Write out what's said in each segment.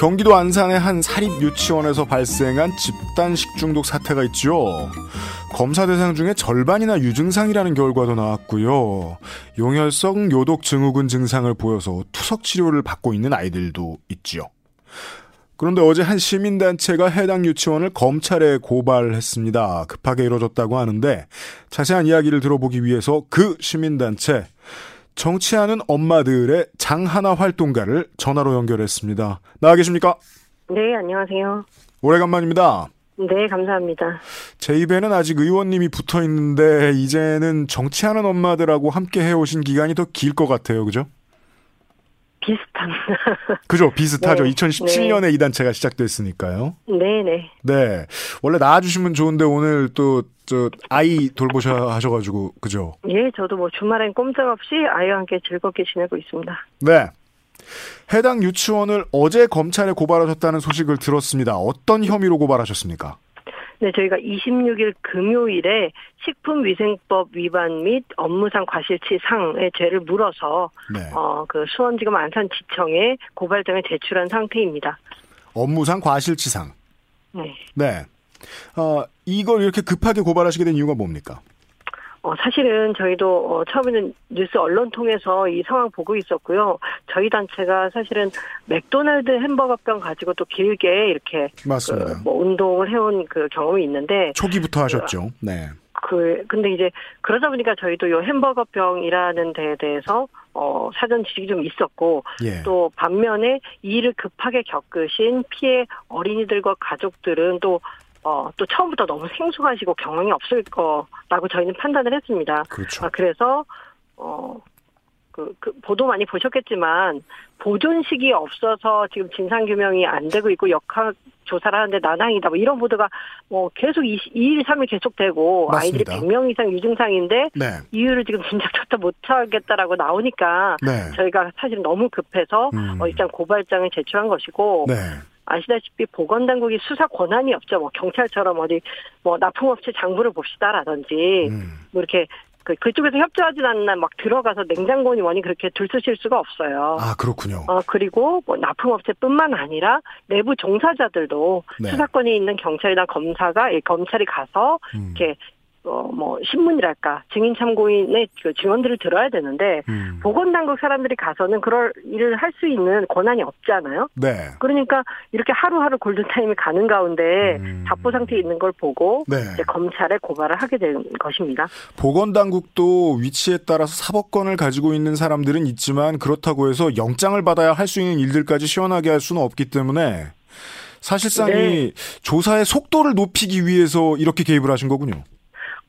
경기도 안산의 한 사립 유치원에서 발생한 집단 식중독 사태가 있죠. 검사 대상 중에 절반이나 유증상이라는 결과도 나왔고요. 용혈성 요독 증후군 증상을 보여서 투석 치료를 받고 있는 아이들도 있죠. 그런데 어제 한 시민단체가 해당 유치원을 검찰에 고발했습니다. 급하게 이뤄졌다고 하는데 자세한 이야기를 들어보기 위해서 그 시민단체 정치하는 엄마들의 장하나 활동가를 전화로 연결했습니다. 나와 계십니까? 네, 안녕하세요. 오래간만입니다. 네, 감사합니다. 제 입에는 아직 의원님이 붙어 있는데 이제는 정치하는 엄마들하고 함께 해오신 기간이 더 길 것 같아요. 그죠? 비슷합니다. 그죠? 비슷하죠. 네, 2017년에 네. 이 단체가 시작됐으니까요. 네네. 네. 원래 나와주시면 좋은데 오늘 또, 저, 아이 돌보셔 하셔가지고, 그죠? 예, 저도 뭐 주말엔 꼼짝없이 아이와 함께 즐겁게 지내고 있습니다. 네. 해당 유치원을 어제 검찰에 고발하셨다는 소식을 들었습니다. 어떤 혐의로 고발하셨습니까? 네, 저희가 26일 금요일에 식품위생법 위반 및 업무상 과실치상의 죄를 물어서 네. 어, 그 수원지검 안산지청에 고발장을 제출한 상태입니다. 업무상 과실치상. 네. 네. 어, 이걸 이렇게 급하게 고발하시게 된 이유가 뭡니까? 어, 사실은 저희도 어, 처음에는 뉴스 언론 통해서 이 상황 보고 있었고요. 저희 단체가 사실은 맥도날드 햄버거병 가지고 또 길게 이렇게 맞습니다. 그, 뭐 운동을 해온 그 경험이 있는데 초기부터 하셨죠. 네. 그 근데 이제 그러다 보니까 저희도 요 햄버거병이라는 데에 대해서 어 사전 지식이 좀 있었고 예. 또 반면에 이 일을 급하게 겪으신 피해 어린이들과 가족들은 또 어, 또 처음부터 너무 생소하시고 경험이 없을 거라고 저희는 판단을 했습니다. 그렇죠. 아, 그래서, 어, 그, 그, 보도 많이 보셨겠지만, 보존식이 없어서 지금 진상 규명이 안 되고 있고, 역학 조사를 하는데 난항이다. 뭐 이런 보도가 뭐 계속 2, 2일, 3일 계속되고, 맞습니다. 아이들이 100명 이상 유증상인데, 네. 이유를 지금 진작조차 못 하겠다라고 나오니까, 네. 저희가 사실 너무 급해서, 음. 어, 일단 고발장을 제출한 것이고, 네. 아시다시피 보건당국이 수사 권한이 없죠. 뭐 경찰처럼 어디 뭐 납품업체 장부를 봅시다라든지 음. 뭐 이렇게 그 그쪽에서 협조하지 않는 날 막 들어가서 냉장고니 뭐니 그렇게 들쑤실 수가 없어요. 아, 그렇군요. 어 그리고 뭐 납품업체뿐만 아니라 내부 종사자들도 네. 수사권이 있는 경찰이나 검사가 이 검찰이 가서 음. 이렇게 어 뭐 신문이랄까 증인 참고인의 그 증언들을 들어야 되는데 음. 보건당국 사람들이 가서는 그럴 일을 할 수 있는 권한이 없잖아요. 네. 그러니까 이렇게 하루하루 골든타임이 가는 가운데 음. 답보 상태에 있는 걸 보고 네. 이제 검찰에 고발을 하게 된 것입니다. 보건당국도 위치에 따라서 사법권을 가지고 있는 사람들은 있지만 그렇다고 해서 영장을 받아야 할 수 있는 일들까지 시원하게 할 수는 없기 때문에 사실상 네. 이 조사의 속도를 높이기 위해서 이렇게 개입을 하신 거군요.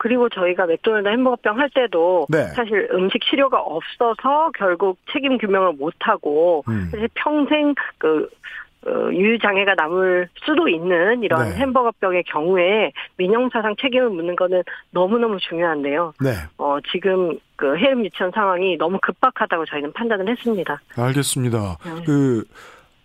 그리고 저희가 맥도날드 햄버거병 할 때도 네. 사실 음식 치료가 없어서 결국 책임 규명을 못 하고 음. 사실 평생 그 어, 유유장애가 남을 수도 있는 이런 네. 햄버거병의 경우에 민형사상 책임을 묻는 거는 너무너무 중요한데요. 네. 어, 지금 그 해임 유치원 상황이 너무 급박하다고 저희는 판단을 했습니다. 알겠습니다. 네. 그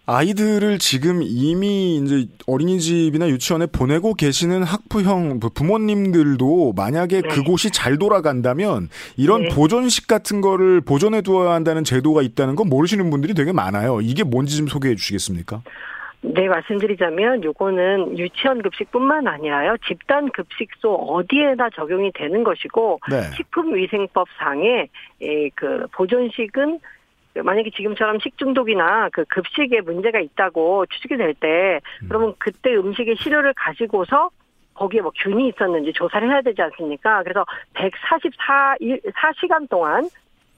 아이들을 지금 이미 이제 어린이집이나 유치원에 보내고 계시는 학부형 부- 부모님들도 만약에 네. 그곳이 잘 돌아간다면 이런 네. 보존식 같은 거를 보존해 두어야 한다는 제도가 있다는 건 모르시는 분들이 되게 많아요. 이게 뭔지 좀 소개해 주시겠습니까? 네, 말씀드리자면 요거는 유치원 급식뿐만 아니라요. 집단 급식소 어디에나 적용이 되는 것이고 네. 식품위생법 상에 예, 그 보존식은 만약에 지금처럼 식중독이나 그 급식에 문제가 있다고 추측이 될 때 그러면 그때 음식의 시료를 가지고서 거기에 뭐 균이 있었는지 조사를 해야 되지 않습니까? 그래서 144일 4시간 동안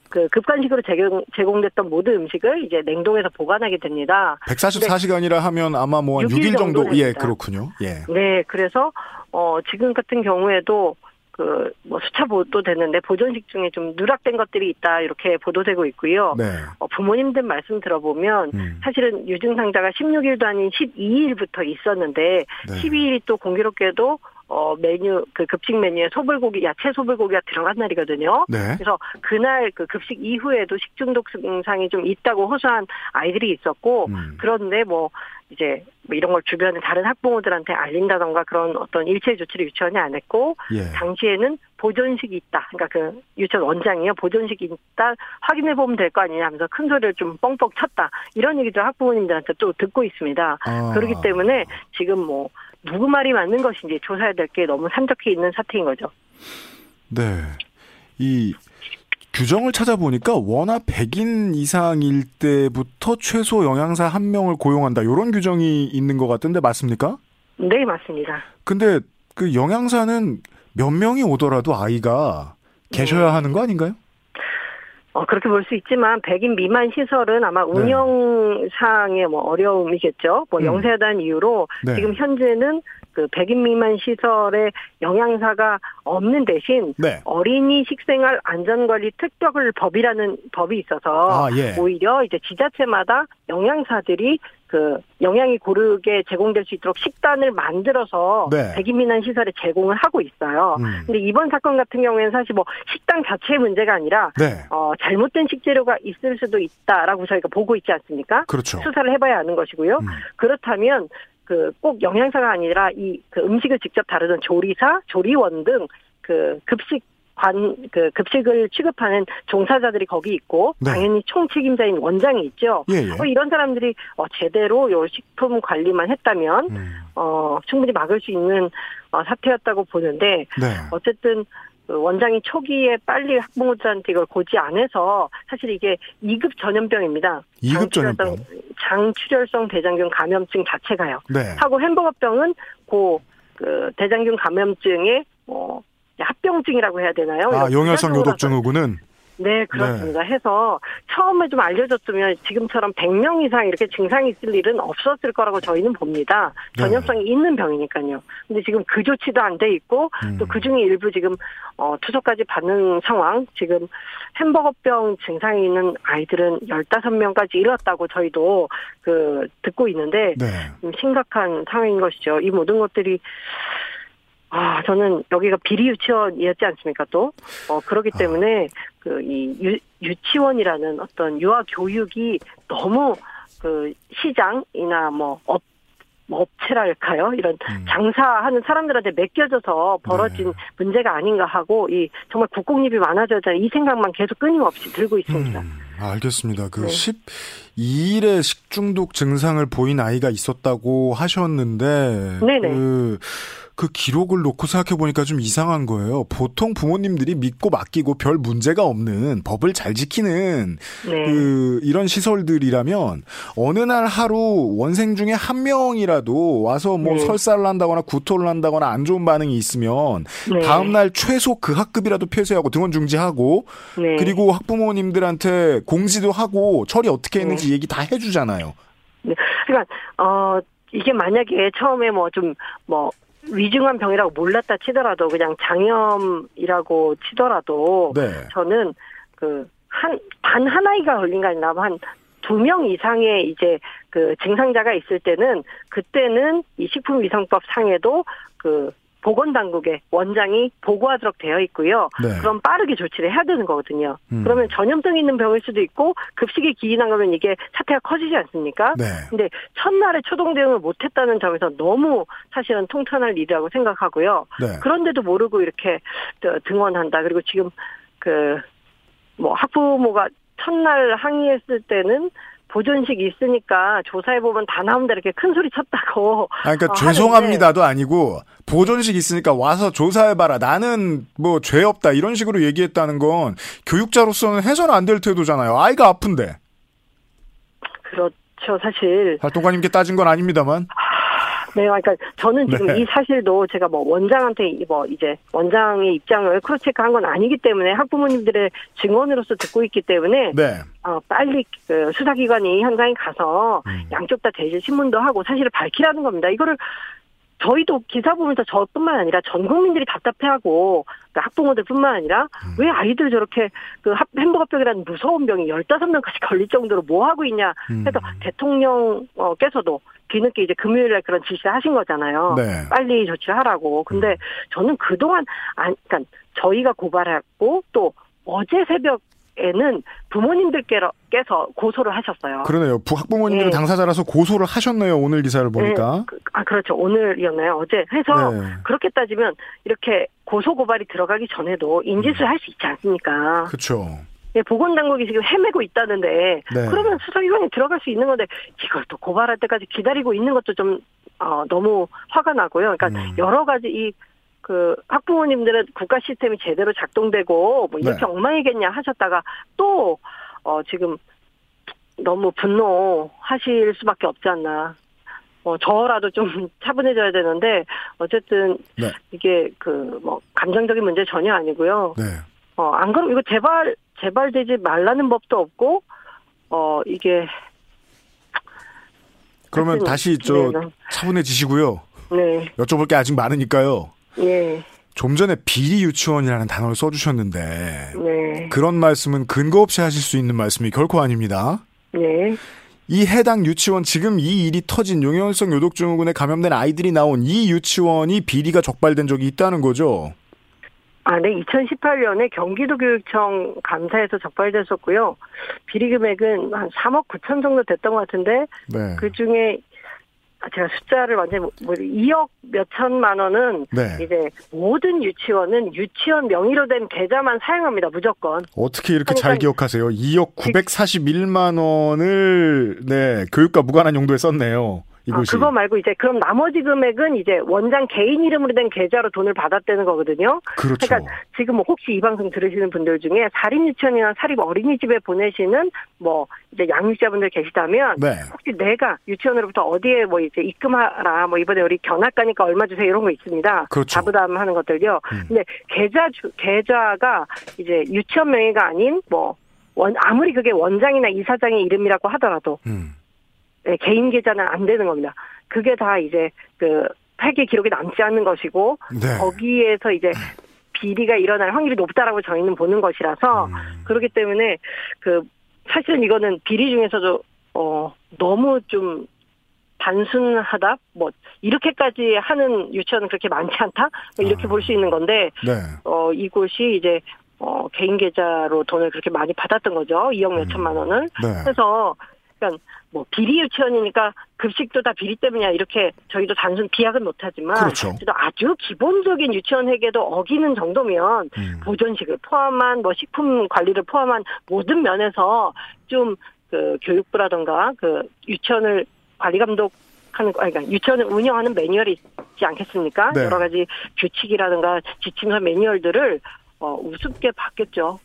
그 급간식으로 제공, 제공됐던 모든 음식을 이제 냉동해서 보관하게 됩니다. 144시간이라 하면 아마 뭐한 네. 육일 6일 정도 정도 예. 그렇군요. 예. 네, 그래서 어 지금 같은 경우에도 그 뭐 수차 보도됐는데 보존식 중에 좀 누락된 것들이 있다 이렇게 보도되고 있고요. 네. 어, 부모님들 말씀 들어보면 음. 사실은 유증상자가 16일도 아닌 12일부터 있었는데 네. 12일이 또 공교롭게도 어 메뉴 그 급식 메뉴에 소불고기 야채 소불고기가 들어간 날이거든요. 네. 그래서 그날 그 급식 이후에도 식중독 증상이 좀 있다고 호소한 아이들이 있었고 음. 그런데 뭐 이제 뭐 이런 걸 주변에 다른 학부모들한테 알린다던가 그런 어떤 일체 조치를 유치원이 안 했고 예. 당시에는 보존식이 있다. 그러니까 그 유치원 원장이요. 보존식이 있다. 확인해 보면 될 거 아니냐 하면서 큰 소리를 좀 뻥뻥 쳤다. 이런 얘기도 학부모님들한테 또 듣고 있습니다. 아. 그렇기 때문에 지금 뭐 누구 말이 맞는 것인지 조사해야 될 게 너무 산적해 있는 사태인 거죠. 네. 이 규정을 찾아보니까 워낙 100인 이상일 때부터 최소 영양사 한 명을 고용한다. 이런 규정이 있는 것 같던데 맞습니까? 네, 맞습니다. 근데 그 영양사는 몇 명이 오더라도 아이가 계셔야 네. 하는 거 아닌가요? 어, 그렇게 볼 수 있지만 100인 미만 시설은 아마 네. 운영상의 뭐 어려움이겠죠. 뭐 음. 영세하다는 이유로 네. 지금 현재는 그 100인 미만 시설에 영양사가 없는 대신 네. 어린이 식생활 안전관리 특별 법이라는 법이 있어서 아, 예. 오히려 이제 지자체마다 영양사들이 그 영양이 고르게 제공될 수 있도록 식단을 만들어서 네. 100인 미만 시설에 제공을 하고 있어요. 음. 근데 이번 사건 같은 경우에는 사실 뭐 식당 자체의 문제가 아니라 네. 어, 잘못된 식재료가 있을 수도 있다라고 저희가 보고 있지 않습니까? 그렇죠. 수사를 해봐야 아는 것이고요. 음. 그렇다면 그 꼭 영양사가 아니라 이 그 음식을 직접 다루는 조리사, 조리원 등 그 급식 관, 그 급식을 취급하는 종사자들이 거기 있고 네. 당연히 총 책임자인 원장이 있죠. 예, 예. 어, 이런 사람들이 어, 제대로 요 식품 관리만 했다면 음. 어, 충분히 막을 수 있는 어, 사태였다고 보는데 네. 어쨌든 그 원장이 초기에 빨리 학부모들한테 이걸 고지 안 해서 사실 이게 2급 전염병입니다. 2급 장출혈성- 전염병. 장출혈성 대장균 감염증 자체가요. 네. 하고 햄버거병은 고 그 대장균 감염증의 뭐 합병증이라고 해야 되나요? 아, 용혈성 부작용으로서- 요독증 후군은 네, 그렇습니다. 해서 처음에 좀 알려줬으면 지금처럼 100명 이상 이렇게 증상이 있을 일은 없었을 거라고 저희는 봅니다. 네. 전염성이 있는 병이니까요. 근데 지금 그 조치도 안 돼 있고 음. 또그 중에 일부 지금 어 투석까지 받는 상황. 지금 햄버거병 증상이 있는 아이들은 15명까지 이뤘다고 저희도 그 듣고 있는데 네. 좀 심각한 상황인 것이죠. 이 모든 것들이 아 저는 여기가 비리 유치원이었지 않습니까 또 어, 그렇기 아. 때문에 그 이 유치원이라는 어떤 유아 교육이 너무 그 시장이나 뭐 업, 뭐 업체랄까요 이런 음. 장사하는 사람들한테 맡겨져서 벌어진 네. 문제가 아닌가 하고 이 정말 국공립이 많아져야 이 생각만 계속 끊임없이 들고 있습니다. 음, 알겠습니다. 그 네. 12일에 식중독 증상을 보인 아이가 있었다고 하셨는데 네네. 그, 그 기록을 놓고 생각해 보니까 좀 이상한 거예요. 보통 부모님들이 믿고 맡기고 별 문제가 없는 법을 잘 지키는 네. 그 이런 시설들이라면 어느 날 하루 원생 중에 한 명이라도 와서 뭐 네. 설사를 한다거나 구토를 한다거나 안 좋은 반응이 있으면 네. 다음 날 최소 그 학급이라도 폐쇄하고 등원 중지하고 네. 그리고 학부모님들한테 공지도 하고 처리 어떻게 네. 했는지 얘기 다 해주잖아요. 네. 그러니까 어 이게 만약에 처음에 뭐 좀뭐 위중한 병이라고 몰랐다 치더라도 그냥 장염이라고 치더라도 네. 저는 그 한단한 아이가 걸린 게 아니라 한 두 명 이상의 이제 그 증상자가 있을 때는 그때는 이 식품위생법 상에도 그 보건당국에 원장이 보고하도록 되어 있고요. 네. 그럼 빠르게 조치를 해야 되는 거거든요. 음. 그러면 전염성 있는 병일 수도 있고 급식에 기인한 거면 이게 사태가 커지지 않습니까? 네. 근데 첫날에 초동 대응을 못했다는 점에서 너무 사실은 통탄할 일이라고 생각하고요. 네. 그런데도 모르고 이렇게 저 등원한다. 그리고 지금 그 뭐 학부모가 첫날 항의했을 때는 보존식 있으니까 조사해 보면 다 나온다 이렇게 큰 소리 쳤다고. 아, 그러니까 어, 죄송합니다도 아니고 보존식 있으니까 와서 조사해 봐라. 나는 뭐 죄 없다 이런 식으로 얘기했다는 건 교육자로서는 해서는 안 될 태도잖아요. 아이가 아픈데 그렇죠. 사실 활동가님께 따진 건 아닙니다만. 네, 그러니까 저는 지금 네. 이 사실도 제가 뭐 원장한테 이뭐 이제 원장의 입장을 크로체크한 건 아니기 때문에 학부모님들의 증언으로서 듣고 있기 때문에 네. 어, 빨리 그 수사기관이 현장에 가서 음. 양쪽 다 대질 신문도 하고 사실을 밝히라는 겁니다. 이거를 저희도 기사 보면서 저뿐만 아니라 전 국민들이 답답해하고 그 학부모들뿐만 아니라 음. 왜 아이들 저렇게 그 하- 햄버거병이라는 무서운 병이 15명까지 걸릴 정도로 뭐 하고 있냐 음. 해서 대통령께서도 뒤늦게 이제 금요일에 그런 지시를 하신 거잖아요. 네. 빨리 조치하라고. 근데 저는 그동안 안, 그러니까 저희가 고발했고 또 어제 새벽 에 경우에는 부모님들께서 고소를 하셨어요. 그러네요. 학부모님들은 네. 당사자라서 고소를 하셨네요. 오늘 기사를 보니까. 네, 그- 아 그렇죠. 오늘이었나요? 어제 해서 네. 그렇게 따지면 이렇게 고소 고발이 들어가기 전에도 인지수 할수 있지 않습니까? 그렇죠. 예, 보건당국이 지금 헤매고 있다는데 네. 그러면 수사기관에 들어갈 수 있는 건데 이걸 또 고발할 때까지 기다리고 있는 것도 좀 어, 너무 화가 나고요. 그러니까 음. 여러 가지 이 그 학부모님들은 국가 시스템이 제대로 작동되고 뭐 이렇게 네. 엉망이겠냐 하셨다가 또 어, 지금 너무 분노하실 수밖에 없지 않나. 어, 저라도 좀 차분해져야 되는데 어쨌든 네. 이게 그 뭐 감정적인 문제 전혀 아니고요. 네. 어, 안 그럼 이거 재발, 재발되지 말라는 법도 없고, 어, 이게. 그러면 다시 저 네, 차분해지시고요. 네, 여쭤볼 게 아직 많으니까요. 예, 좀 전에 비리 유치원이라는 단어를 써주셨는데 네, 그런 말씀은 근거 없이 하실 수 있는 말씀이 결코 아닙니다. 네. 이 해당 유치원 지금 이 일이 터진 용현성 요독증후군에 감염된 아이들이 나온 이 유치원이 비리가 적발된 적이 있다는 거죠. 아, 네, 2018년에 경기도 교육청 감사에서 적발됐었고요. 비리 금액은 한 3억 9천 정도 됐던 것 같은데, 네. 그 중에, 아, 제가 숫자를 완전히, 뭐, 뭐 2억 몇 천만 원은 네. 이제 모든 유치원은 유치원 명의로 된 계좌만 사용합니다, 무조건. 어떻게 이렇게 잘 그러니까 기억하세요? 2억 941만 원을 네 교육과 무관한 용도에 썼네요. 아, 이곳이. 그거 말고 이제 그럼 나머지 금액은 이제 원장 개인 이름으로 된 계좌로 돈을 받았다는 거거든요. 그렇죠. 그러니까 지금 뭐 혹시 이 방송 들으시는 분들 중에 사립 유치원이나 사립 어린이집에 보내시는 뭐 이제 양육자분들 계시다면 네. 혹시 내가 유치원으로부터 어디에 뭐 이제 입금하라 뭐 이번에 우리 견학가니까 얼마 주세요 이런 거 있습니다. 그렇죠. 자부담 하는 것들요. 음. 근데 계좌 주, 계좌가 이제 유치원 명의가 아닌 뭐 원, 아무리 그게 원장이나 이사장의 이름이라고 하더라도 음. 네, 개인 계좌는 안 되는 겁니다. 그게 다 이제 그 회계 기록이 남지 않는 것이고 네. 거기에서 이제 비리가 일어날 확률이 높다라고 저희는 보는 것이라서 음. 그렇기 때문에 그 사실은 이거는 비리 중에서도 어 너무 좀 단순하다 뭐 이렇게까지 하는 유치원은 그렇게 많지 않다 뭐 이렇게 아. 볼수 있는 건데 네. 어 이곳이 이제 어 개인 계좌로 돈을 그렇게 많이 받았던 거죠 2억 몇 음. 천만 원을 네. 그래서 그러니까 뭐 비리 유치원이니까 급식도 다 비리 때문이야 이렇게 저희도 단순 비약은 못하지만 그렇죠. 그래도 아주 기본적인 유치원 회계도 어기는 정도면 음. 보존식을 포함한 뭐 식품 관리를 포함한 모든 면에서 좀 그 교육부라던가 그 유치원을 관리 감독 하는 아니 그러니까 유치원을 운영하는 매뉴얼이 있지 않겠습니까? 네. 여러 가지 규칙이라든가 지침서 매뉴얼들을 어 우습게 봤겠죠.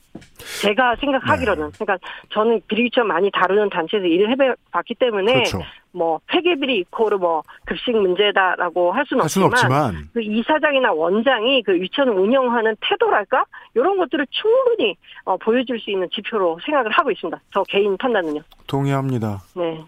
제가 생각하기로는 네. 그러니까 저는 비리 유치원 많이 다루는 단체에서 일을 해봤기 때문에 그렇죠. 뭐 회계비리 이코르 뭐 급식 문제다라고 할 수는 할 수는 없지만 없지만 그 이사장이나 원장이 그 유치원을 운영하는 태도랄까 이런 것들을 충분히 어, 보여줄 수 있는 지표로 생각을 하고 있습니다. 저 개인 판단은요. 동의합니다. 네,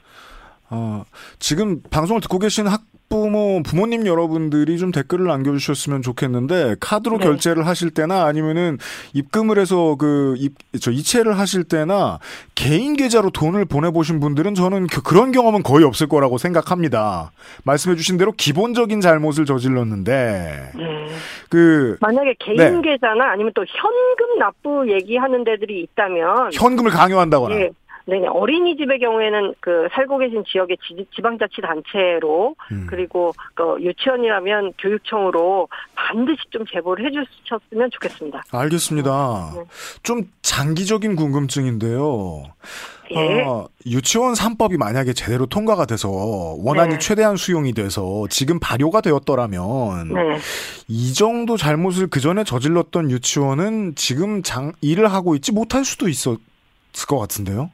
어, 지금 방송을 듣고 계신 학 부모, 부모님 여러분들이 좀 댓글을 남겨주셨으면 좋겠는데, 카드로 네. 결제를 하실 때나 아니면은 입금을 해서 그, 입, 저 이체를 하실 때나 개인 계좌로 돈을 보내보신 분들은 저는 그, 그런 경험은 거의 없을 거라고 생각합니다. 말씀해주신 대로 기본적인 잘못을 저질렀는데, 네. 그, 만약에 개인 네. 계좌나 아니면 또 현금 납부 얘기하는 데들이 있다면 현금을 강요한다거나. 예. 네네 어린이집의 경우에는 그 살고 계신 지역의 지, 지방자치단체로 음. 그리고 그 유치원이라면 교육청으로 반드시 좀 제보를 해주셨으면 좋겠습니다. 알겠습니다. 네. 좀 장기적인 궁금증인데요. 예. 어, 유치원 3법이 만약에 제대로 통과가 돼서 원안이 네. 최대한 수용이 돼서 지금 발효가 되었더라면 네. 이 정도 잘못을 그 전에 저질렀던 유치원은 지금 장 일을 하고 있지 못할 수도 있었을 것 같은데요.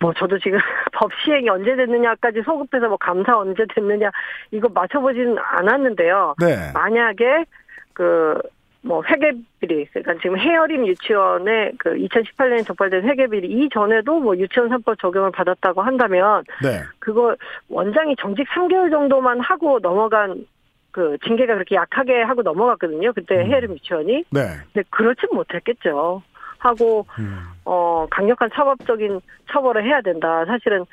뭐 저도 지금 법 시행이 언제 됐느냐까지 소급해서 뭐 감사 언제 됐느냐 이거 맞춰보지는 않았는데요. 네. 만약에 그 뭐 회계비리 그러니까 지금 해어림 유치원의 그 2018년에 적발된 회계비리 이전에도 뭐 유치원 3법 적용을 받았다고 한다면 네. 그거 원장이 정직 3개월 정도만 하고 넘어간 그 징계가 그렇게 약하게 하고 넘어갔거든요. 그때 음. 해어림 유치원이. 네. 근데 그렇진 못했겠죠. 하고 음. 어, 강력한 사법적인 처벌을 해야 된다. 사실은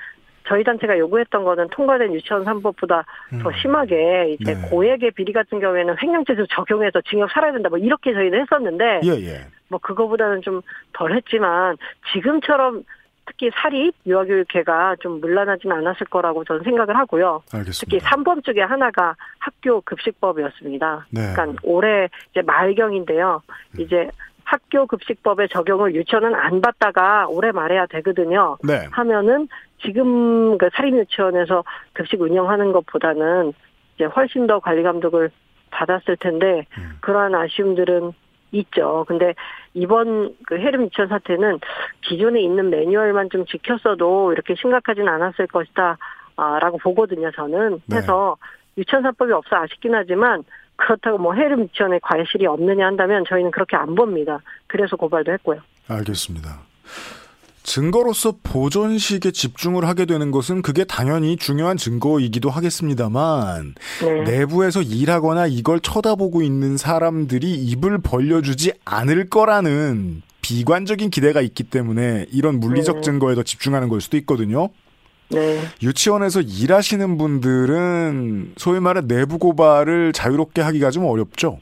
저희 단체가 요구했던 거는 통과된 유치원 3법보다 음. 더 심하게 이제 네. 고액의 비리 같은 경우에는 횡령죄도 적용해서 징역 살아야 된다 뭐 이렇게 저희는 했었는데 예, 예. 뭐 그거보다는 좀 덜했지만 지금처럼 특히 사립 유아교육회가 좀 물러나지는 않았을 거라고 저는 생각을 하고요. 특히 알겠습니다. 3법 중에 하나가 학교 급식법이었습니다. 네. 그러니까 올해 이제 말경인데요. 이제 학교 급식법의 적용을 유치원은 안 받다가 올해 말해야 되거든요. 네. 하면은 지금 그 사립 유치원에서 급식 운영하는 것보다는 이제 훨씬 더 관리 감독을 받았을 텐데 음. 그러한 아쉬움들은 있죠. 근데 이번 그 해름 유치원 사태는 기존에 있는 매뉴얼만 좀 지켰어도 이렇게 심각하진 않았을 것이다. 아, 라고 보거든요, 저는. 네. 해서 유치원사법이 없어 아쉽긴 하지만 그렇다고 뭐 해름 유치원에 과실이 없느냐 한다면 저희는 그렇게 안 봅니다. 그래서 고발도 했고요. 알겠습니다. 증거로서 보존식에 집중을 하게 되는 것은 그게 당연히 중요한 증거이기도 하겠습니다만 네. 내부에서 일하거나 이걸 쳐다보고 있는 사람들이 입을 벌려주지 않을 거라는 비관적인 기대가 있기 때문에 이런 물리적 네. 증거에 더 집중하는 걸 수도 있거든요. 네. 유치원에서 일하시는 분들은 소위 말해 내부 고발을 자유롭게 하기가 좀 어렵죠.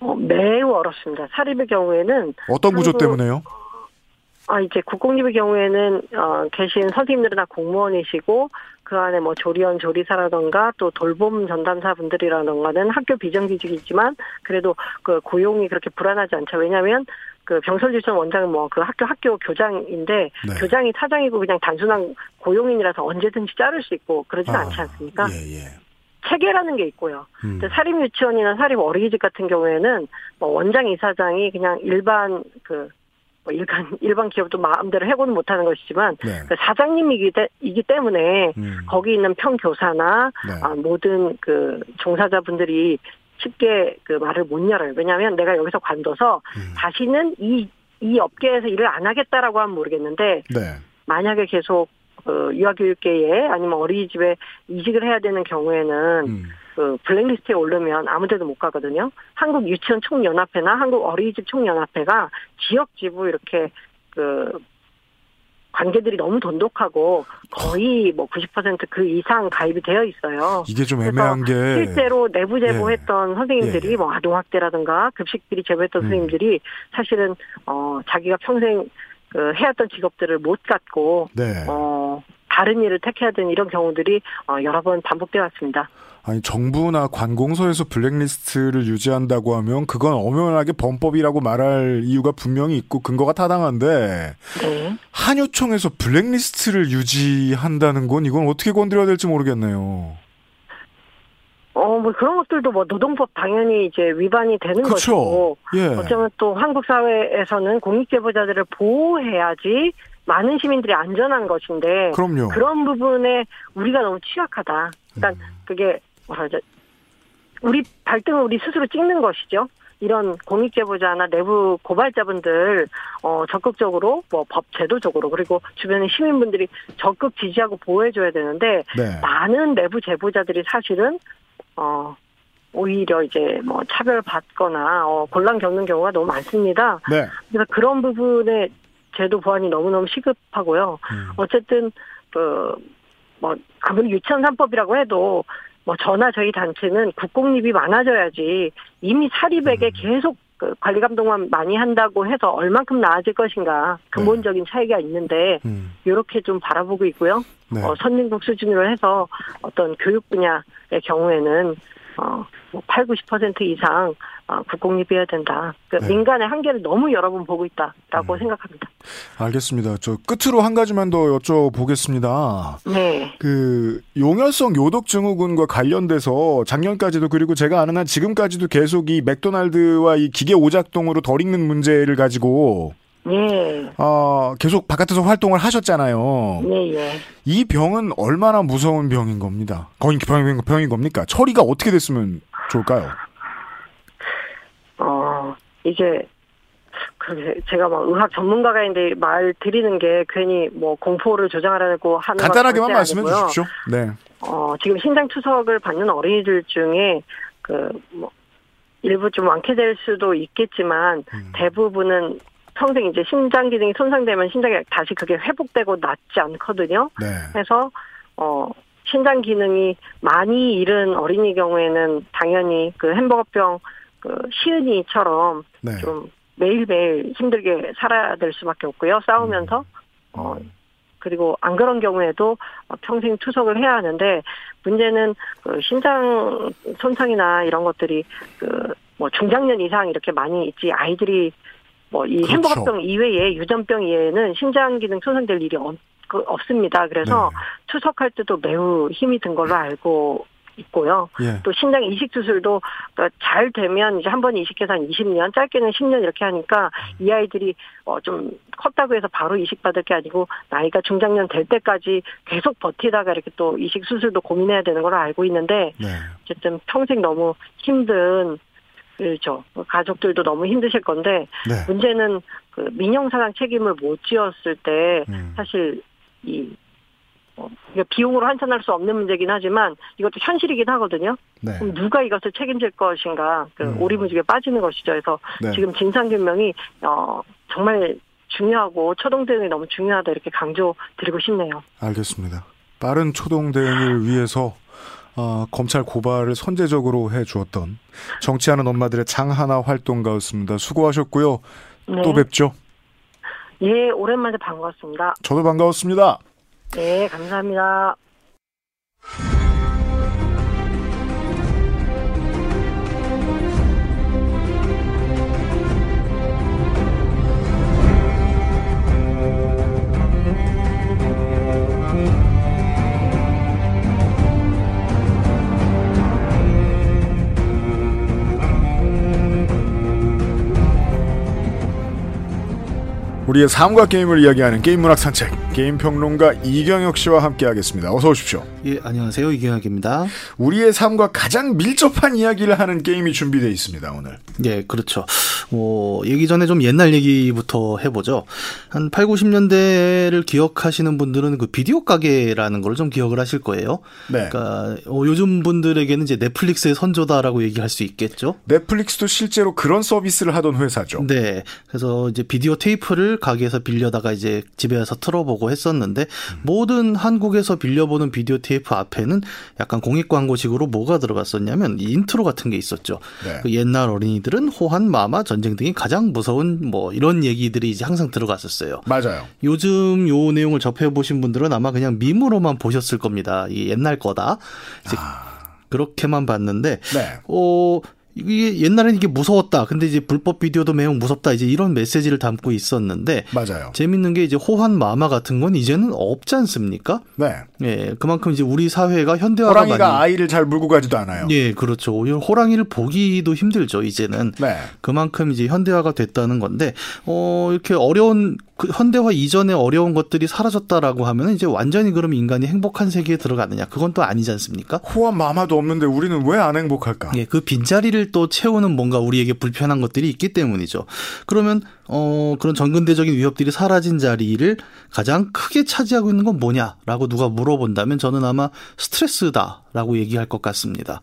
어, 매우 어렵습니다. 사립의 경우에는 어떤 구조 때문에요? 아, 이제 국공립의 경우에는, 어, 계신 선생님들은 다 공무원이시고, 그 안에 뭐 조리원, 조리사라던가 또 돌봄 전담사분들이라던가는 학교 비정규직이지만, 그래도 그 고용이 그렇게 불안하지 않죠. 왜냐면, 그 병설유치원 원장은 뭐그 학교 학교 교장인데, 네. 교장이 사장이고 그냥 단순한 고용인이라서 언제든지 자를 수 있고 그러진 아, 않지 않습니까? 예, 예. 체계라는 게 있고요. 음. 근데 사립 유치원이나 사립 어린이집 같은 경우에는 뭐 원장 이사장이 그냥 일반 그 뭐 일반 일반 기업도 마음대로 해고는 못하는 것이지만 네. 그 사장님이기 때, 이기 때문에 음. 거기 있는 평 교사나 네. 아, 모든 그 종사자분들이 쉽게 그 말을 못 열어요. 왜냐하면 내가 여기서 관둬서 음. 다시는 이 이 업계에서 일을 안 하겠다라고 하면 모르겠는데 네. 만약에 계속 그 유아교육계에 아니면 어린이집에 이직을 해야 되는 경우에는 음. 그 블랙리스트에 오르면 아무데도 못 가거든요. 한국 유치원 총연합회나 한국 어린이집 총연합회가 지역 지부 이렇게 그 관계들이 너무 돈독하고 거의 뭐 90%그 이상 가입이 되어 있어요. 이게 좀 애매한 게 실제로 내부 제보했던 선생님들이 예, 예. 뭐 아동학대라든가 급식비리 제보했던 음. 선생님들이 사실은 어 자기가 평생 그 해왔던 직업들을 못 갖고 네. 어 다른 일을 택해야 되는 이런 경우들이 어 여러 번 반복되어 왔습니다. 아니 정부나 관공서에서 블랙리스트를 유지한다고 하면 그건 엄연하게 범법이라고 말할 이유가 분명히 있고 근거가 타당한데 네. 한유총에서 블랙리스트를 유지한다는 건 이건 어떻게 건드려야 될지 모르겠네요. 어, 뭐 그런 것들도 뭐 노동법 당연히 이제 위반이 되는 그렇죠. 것이고 예. 어쩌면 또 한국 사회에서는 공익제보자들을 보호해야지 많은 시민들이 안전한 것인데 그럼요. 그런 부분에 우리가 너무 취약하다. 그러니까 음. 그게 뭐라 그러죠? 우리 발등을 우리 스스로 찍는 것이죠. 이런 공익제보자나 내부 고발자분들 어 적극적으로 뭐 법 제도적으로 그리고 주변의 시민분들이 적극 지지하고 보호해줘야 되는데 네. 많은 내부 제보자들이 사실은 어 오히려 이제 뭐 차별받거나 어 곤란 겪는 경우가 너무 많습니다. 네. 그래서 그런 부분에 제도 보완이 너무너무 시급하고요. 음. 어쨌든 그뭐 아무리 유치원 3법이라고 해도 뭐 저나 저희 단체는 국공립이 많아져야지 이미 사립에게 음. 계속 그 관리 감독만 많이 한다고 해서 얼만큼 나아질 것인가 근본적인 차이가 있는데 음. 이렇게 좀 바라보고 있고요. 네. 어, 선진국 수준으로 해서 어떤 교육 분야의 경우에는 어, 뭐 8, 90% 이상 어, 국공립이어야 된다. 그 네. 민간의 한계를 너무 여러 번 보고 있다라고 음. 생각합니다. 알겠습니다. 저 끝으로 한 가지만 더 여쭤보겠습니다. 네. 그 용혈성 요독 증후군과 관련돼서 작년까지도 그리고 제가 아는 한 지금까지도 계속 이 맥도날드와 이 기계 오작동으로 덜 익는 문제를 가지고 예. 어, 계속 바깥에서 활동을 하셨잖아요. 네, 예. 이 병은 얼마나 무서운 병인 겁니다. 거의 병인, 병인 겁니까? 처리가 어떻게 됐으면 좋을까요? 어, 이게, 그, 제가 막 의학 전문가가인데 말 드리는 게 괜히 뭐 공포를 조장하려고 하는 건 간단하게만 말씀해. 주십시오. 네. 어, 지금 신장 투석을 받는 어린이들 중에 그, 뭐, 일부 좀 완쾌될 수도 있겠지만 음. 대부분은 평생 이제 심장 기능이 손상되면 심장이 다시 그게 회복되고 낫지 않거든요. 네. 그래서 어 신장 기능이 많이 잃은 어린이 경우에는 당연히 그 햄버거병 그 시은이처럼 네. 좀 매일매일 힘들게 살아야 될 수밖에 없고요. 싸우면서 음. 어 그리고 안 그런 경우에도 어, 평생 투석을 해야 하는데 문제는 그 신장 손상이나 이런 것들이 그 뭐 중장년 이상 이렇게 많이 있지 아이들이 뭐이 그렇죠. 햄버거병 이외에 유전병 이외에는 신장 기능 손상될 일이 없, 그 없습니다. 그래서 네. 투석할 때도 매우 힘이 든 걸로 알고 있고요. 예. 또 신장 이식 수술도 그러니까 잘 되면 이제 한 번 이식해서 한 20년, 짧게는 10년 이렇게 하니까 이 아이들이 어좀 컸다고 해서 바로 이식 받을 게 아니고 나이가 중장년 될 때까지 계속 버티다가 이렇게 또 이식 수술도 고민해야 되는 걸로 알고 있는데 네. 어쨌든 평생 너무 힘든 그렇죠. 가족들도 너무 힘드실 건데 네. 문제는 그 민영사상 책임을 못 지었을 때 음. 사실 이 어, 이게 비용으로 환산할 수 없는 문제긴 하지만 이것도 현실이긴 하거든요. 네. 그럼 누가 이것을 책임질 것인가 그 음. 오리무중에 빠지는 것이죠. 그래서 네. 지금 진상규명이 어 정말 중요하고 초동 대응이 너무 중요하다 이렇게 강조 드리고 싶네요. 알겠습니다. 빠른 초동 대응을 위해서 어, 검찰 고발을 선제적으로 해 주었던 정치하는 엄마들의 장하나 활동가였습니다. 수고하셨고요. 네. 또 뵙죠. 예, 오랜만에 반갑습니다. 저도 반가웠습니다. 네, 감사합니다. 우리의 삶과 게임을 이야기하는 게임 문학 산책 게임 평론가 이경혁 씨와 함께하겠습니다. 어서 오십시오. 예, 안녕하세요. 이경학입니다. 우리의 삶과 가장 밀접한 이야기를 하는 게임이 준비되어 있습니다. 오늘. 예, 그렇죠. 뭐, 얘기 전에 좀 옛날 얘기부터 해보죠. 한 8, 90년대를 기억하시는 분들은 그 비디오 가게라는 걸 좀 기억을 하실 거예요. 네. 그러니까 어, 요즘 분들에게는 이제 넷플릭스의 선조다라고 얘기할 수 있겠죠. 넷플릭스도 실제로 그런 서비스를 하던 회사죠. 네. 그래서 이제 비디오 테이프를 가게에서 빌려다가 이제 집에 와서 틀어보고 했었는데 모든 한국에서 빌려보는 비디오 테이프 앞에는 약간 공익 광고식으로 뭐가 들어갔었냐면 이 인트로 같은 게 있었죠. 네. 그 옛날 어린이들은 호환, 마마, 전쟁 등이 가장 무서운 뭐 이런 얘기들이 이제 항상 들어갔었어요. 맞아요. 요즘 요 내용을 접해 보신 분들은 아마 그냥 밈으로만 보셨을 겁니다. 이 옛날 거다. 이제 그렇게만 봤는데 네. 어 이게 옛날엔 이게 무서웠다. 근데 이제 불법 비디오도 매우 무섭다. 이제 이런 메시지를 담고 있었는데 맞아요. 재밌는 게 이제 호환 마마 같은 건 이제는 없지 않습니까? 네. 예, 그만큼 이제 우리 사회가 현대화가 호랑이가 많이 아이를 잘 물고 가지도 않아요. 예, 그렇죠. 호랑이를 보기도 힘들죠, 이제는. 네. 그만큼 이제 현대화가 됐다는 건데, 어, 이렇게 어려운, 그 현대화 이전에 어려운 것들이 사라졌다라고 하면 이제 완전히 그럼 인간이 행복한 세계에 들어가느냐. 그건 또 아니지 않습니까? 호환 마마도 없는데 우리는 왜 안 행복할까? 예, 그 빈자리를 또 채우는 뭔가 우리에게 불편한 것들이 있기 때문이죠. 그러면, 어, 그런 전근대적인 위협들이 사라진 자리를 가장 크게 차지하고 있는 건 뭐냐라고 누가 물어본다면 저는 아마 스트레스다라고 얘기할 것 같습니다.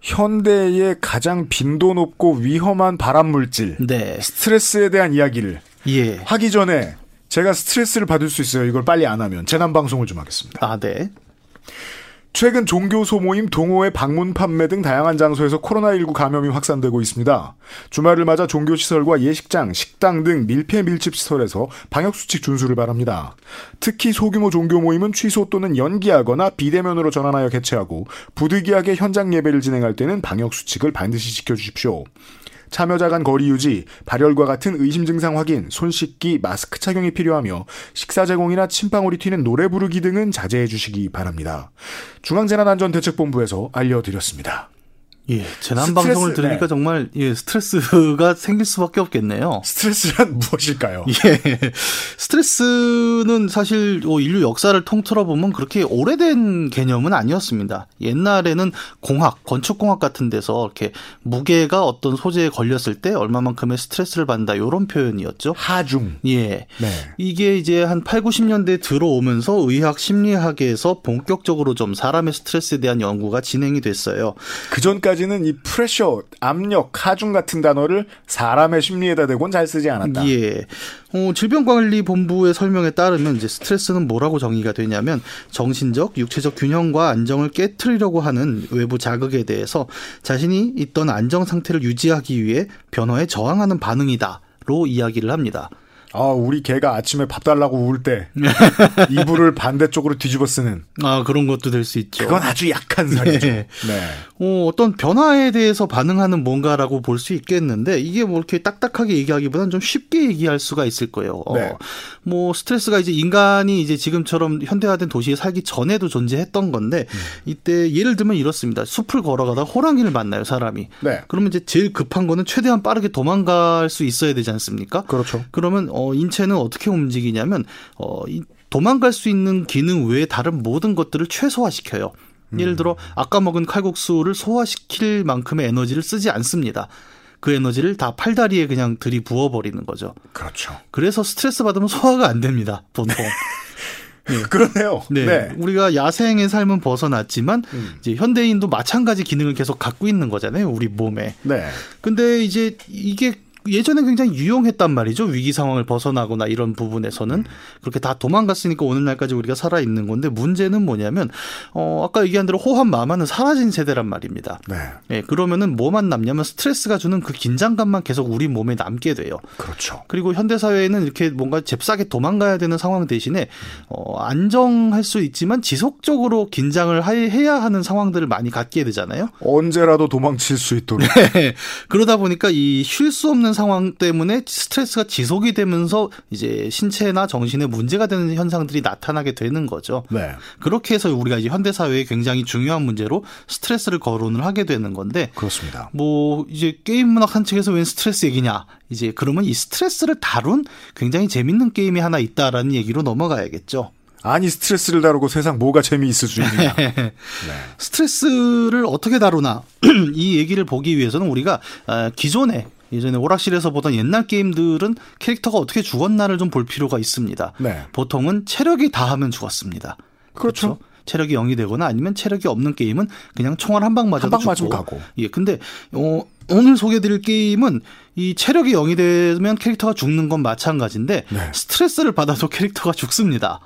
현대의 가장 빈도 높고 위험한 발암 물질 네. 스트레스에 대한 이야기를 예. 하기 전에 제가 스트레스를 받을 수 있어요. 이걸 빨리 안 하면 재난 방송을 좀 하겠습니다. 아, 네. 최근 종교 소모임 동호회 방문 판매 등 다양한 장소에서 코로나19 감염이 확산되고 있습니다. 주말을 맞아 종교 시설과 예식장, 식당 등 밀폐 밀집 시설에서 방역 수칙 준수를 바랍니다. 특히 소규모 종교 모임은 취소 또는 연기하거나 비대면으로 전환하여 개최하고 부득이하게 현장 예배를 진행할 때는 방역 수칙을 반드시 지켜 주십시오. 참여자 간 거리 유지, 발열과 같은 의심 증상 확인, 손 씻기, 마스크 착용이 필요하며 식사 제공이나 침방울이 튀는 노래 부르기 등은 자제해 주시기 바랍니다. 중앙재난안전대책본부에서 알려드렸습니다. 예, 재난 방송을 들으니까 네. 정말 예, 스트레스가 생길 수밖에 없겠네요. 스트레스란 무엇일까요? 예. 스트레스는 사실 어, 인류 역사를 통틀어 보면 그렇게 오래된 개념은 아니었습니다. 옛날에는 공학, 건축 공학 같은 데서 이렇게 무게가 어떤 소재에 걸렸을 때 얼마만큼의 스트레스를 받는다 이런 표현이었죠. 하중. 예. 네. 이게 이제 한 8, 90년대 들어오면서 의학 심리학에서 본격적으로 좀 사람의 스트레스에 대한 연구가 진행이 됐어요. 그 전까지 는 아직까지는 이 프레셔, 압력, 하중 같은 단어를 사람의 심리에다 대고는 잘 쓰지 않았다. 예. 어, 질병관리본부의 설명에 따르면 이제 스트레스는 뭐라고 정의가 되냐면 정신적, 육체적 균형과 안정을 깨뜨리려고 하는 외부 자극에 대해서 자신이 있던 안정 상태를 유지하기 위해 변화에 저항하는 반응이다로 이야기를 합니다. 아, 우리 개가 아침에 밥 달라고 울 때 이불을 반대쪽으로 뒤집어 쓰는 아 그런 것도 될 수 있죠. 그건 아주 약한 사례죠. 네. 네. 어, 어떤 변화에 대해서 반응하는 뭔가라고 볼 수 있겠는데 이게 뭐 이렇게 딱딱하게 얘기하기보다는 좀 쉽게 얘기할 수가 있을 거예요. 어, 네. 뭐 스트레스가 이제 인간이 이제 지금처럼 현대화된 도시에 살기 전에도 존재했던 건데 음. 이때 예를 들면 이렇습니다. 숲을 걸어가다 호랑이를 만나요 사람이. 네. 그러면 이제 제일 급한 거는 최대한 빠르게 도망갈 수 있어야 되지 않습니까? 그렇죠. 그러면 어 인체는 어떻게 움직이냐면 어 이, 도망갈 수 있는 기능 외에 다른 모든 것들을 최소화시켜요. 예를 들어 아까 먹은 칼국수를 소화시킬 만큼의 에너지를 쓰지 않습니다. 그 에너지를 다 팔다리에 그냥 들이부어 버리는 거죠. 그렇죠. 그래서 스트레스 받으면 소화가 안 됩니다. 보통. 그러네요. 네. 네. 우리가 야생의 삶은 벗어났지만 음. 이제 현대인도 마찬가지 기능을 계속 갖고 있는 거잖아요. 우리 몸에. 네. 근데 이제 이게 예전에 굉장히 유용했단 말이죠. 위기 상황을 벗어나거나 이런 부분에서는 그렇게 다 도망갔으니까 오늘날까지 우리가 살아 있는 건데 문제는 뭐냐면 어 아까 얘기한 대로 호환 마마는 사라진 세대란 말입니다. 네. 예, 그러면은 뭐만 남냐면 스트레스가 주는 그 긴장감만 계속 우리 몸에 남게 돼요. 그렇죠. 그리고 현대 사회에는 이렇게 뭔가 잽싸게 도망가야 되는 상황 대신에 어 안정할 수 있지만 지속적으로 긴장을 하- 해야 하는 상황들을 많이 갖게 되잖아요. 언제라도 도망칠 수 있도록. 그러다 보니까 이 쉴 수 없는 상황 때문에 스트레스가 지속이 되면서 이제 신체나 정신에 문제가 되는 현상들이 나타나게 되는 거죠. 네. 그렇게 해서 우리가 이제 현대 사회에 굉장히 중요한 문제로 스트레스를 거론을 하게 되는 건데 그렇습니다. 뭐 이제 게임 문학 한 책에서 웬 스트레스 얘기냐 이제 그러면 이 스트레스를 다룬 굉장히 재밌는 게임이 하나 있다라는 얘기로 넘어가야겠죠. 아니 스트레스를 다루고 세상 뭐가 재미있을 수 있느냐. 네. 스트레스를 어떻게 다루나 이 얘기를 보기 위해서는 우리가 아, 기존에 예전에 오락실에서 보던 옛날 게임들은 캐릭터가 어떻게 죽었나를 좀 볼 필요가 있습니다. 네. 보통은 체력이 다하면 죽었습니다. 그렇죠. 체력이 0이 되거나 아니면 체력이 없는 게임은 그냥 총알 한 방 맞아도 한방 맞으면 죽고. 가고. 예, 근데 어, 오늘 소개드릴 게임은 이 체력이 0이 되면 캐릭터가 죽는 건 마찬가지인데 네. 스트레스를 받아도 캐릭터가 죽습니다.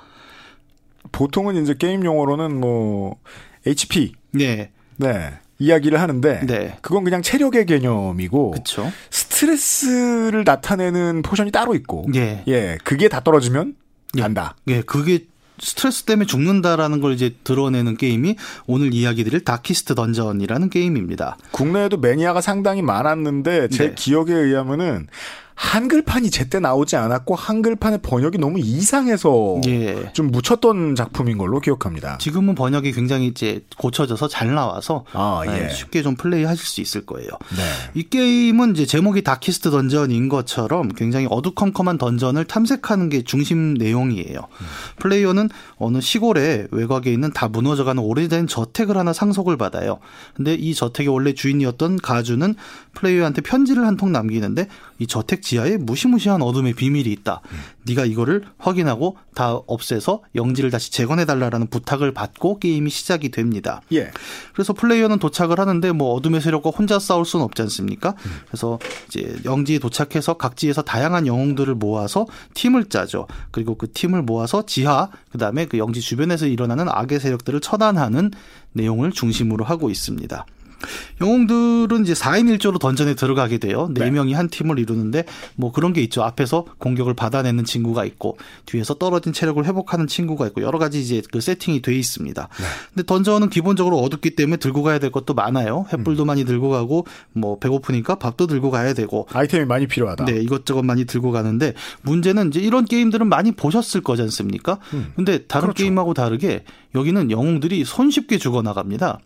보통은 이제 게임 용어로는 뭐 HP 네, 네 이야기를 하는데 네. 그건 그냥 체력의 개념이고 그렇죠. 스트레스를 나타내는 포션이 따로 있고 예. 예 그게 다 떨어지면 예. 간다. 예, 그게 스트레스 때문에 죽는다라는 걸 이제 드러내는 게임이 오늘 이야기 드릴 다키스트 던전이라는 게임입니다. 국내에도 매니아가 상당히 많았는데 제 네. 기억에 의하면은 한글판이 제때 나오지 않았고 한글판의 번역이 너무 이상해서 예. 좀 묻혔던 작품인 걸로 기억합니다. 지금은 번역이 굉장히 이제 고쳐져서 잘 나와서 아, 예. 예, 쉽게 좀 플레이하실 수 있을 거예요. 네. 이 게임은 이제 제목이 다키스트 던전인 것처럼 굉장히 어두컴컴한 던전을 탐색하는 게 중심 내용이에요. 플레이어는 어느 시골에 외곽에 있는 다 무너져가는 오래된 저택을 하나 상속을 받아요. 근데 이 저택의 원래 주인이었던 가주는 플레이어한테 편지를 한 통 남기는데 이 저택 지하에 무시무시한 어둠의 비밀이 있다. 네가 이거를 확인하고 다 없애서 영지를 다시 재건해 달라라는 부탁을 받고 게임이 시작이 됩니다. 예. 그래서 플레이어는 도착을 하는데 뭐 어둠의 세력과 혼자 싸울 수는 없지 않습니까? 그래서 이제 영지에 도착해서 각지에서 다양한 영웅들을 모아서 팀을 짜죠. 그리고 그 팀을 모아서 지하 그다음에 그 영지 주변에서 일어나는 악의 세력들을 처단하는 내용을 중심으로 하고 있습니다. 영웅들은 이제 4인 1조로 던전에 들어가게 돼요. 네. 네 명이 한 팀을 이루는데 뭐 그런 게 있죠. 앞에서 공격을 받아내는 친구가 있고 뒤에서 떨어진 체력을 회복하는 친구가 있고 여러 가지 이제 그 세팅이 돼 있습니다. 근데 던전은 기본적으로 어둡기 때문에 들고 가야 될 것도 많아요. 횃불도 많이 들고 가고 뭐 배고프니까 밥도 들고 가야 되고 아이템이 많이 필요하다. 네, 이것저것 많이 들고 가는데 문제는 이제 이런 게임들은 많이 보셨을 거지 않습니까? 근데 다른 그렇죠. 게임하고 다르게 여기는 영웅들이 손쉽게 죽어 나갑니다.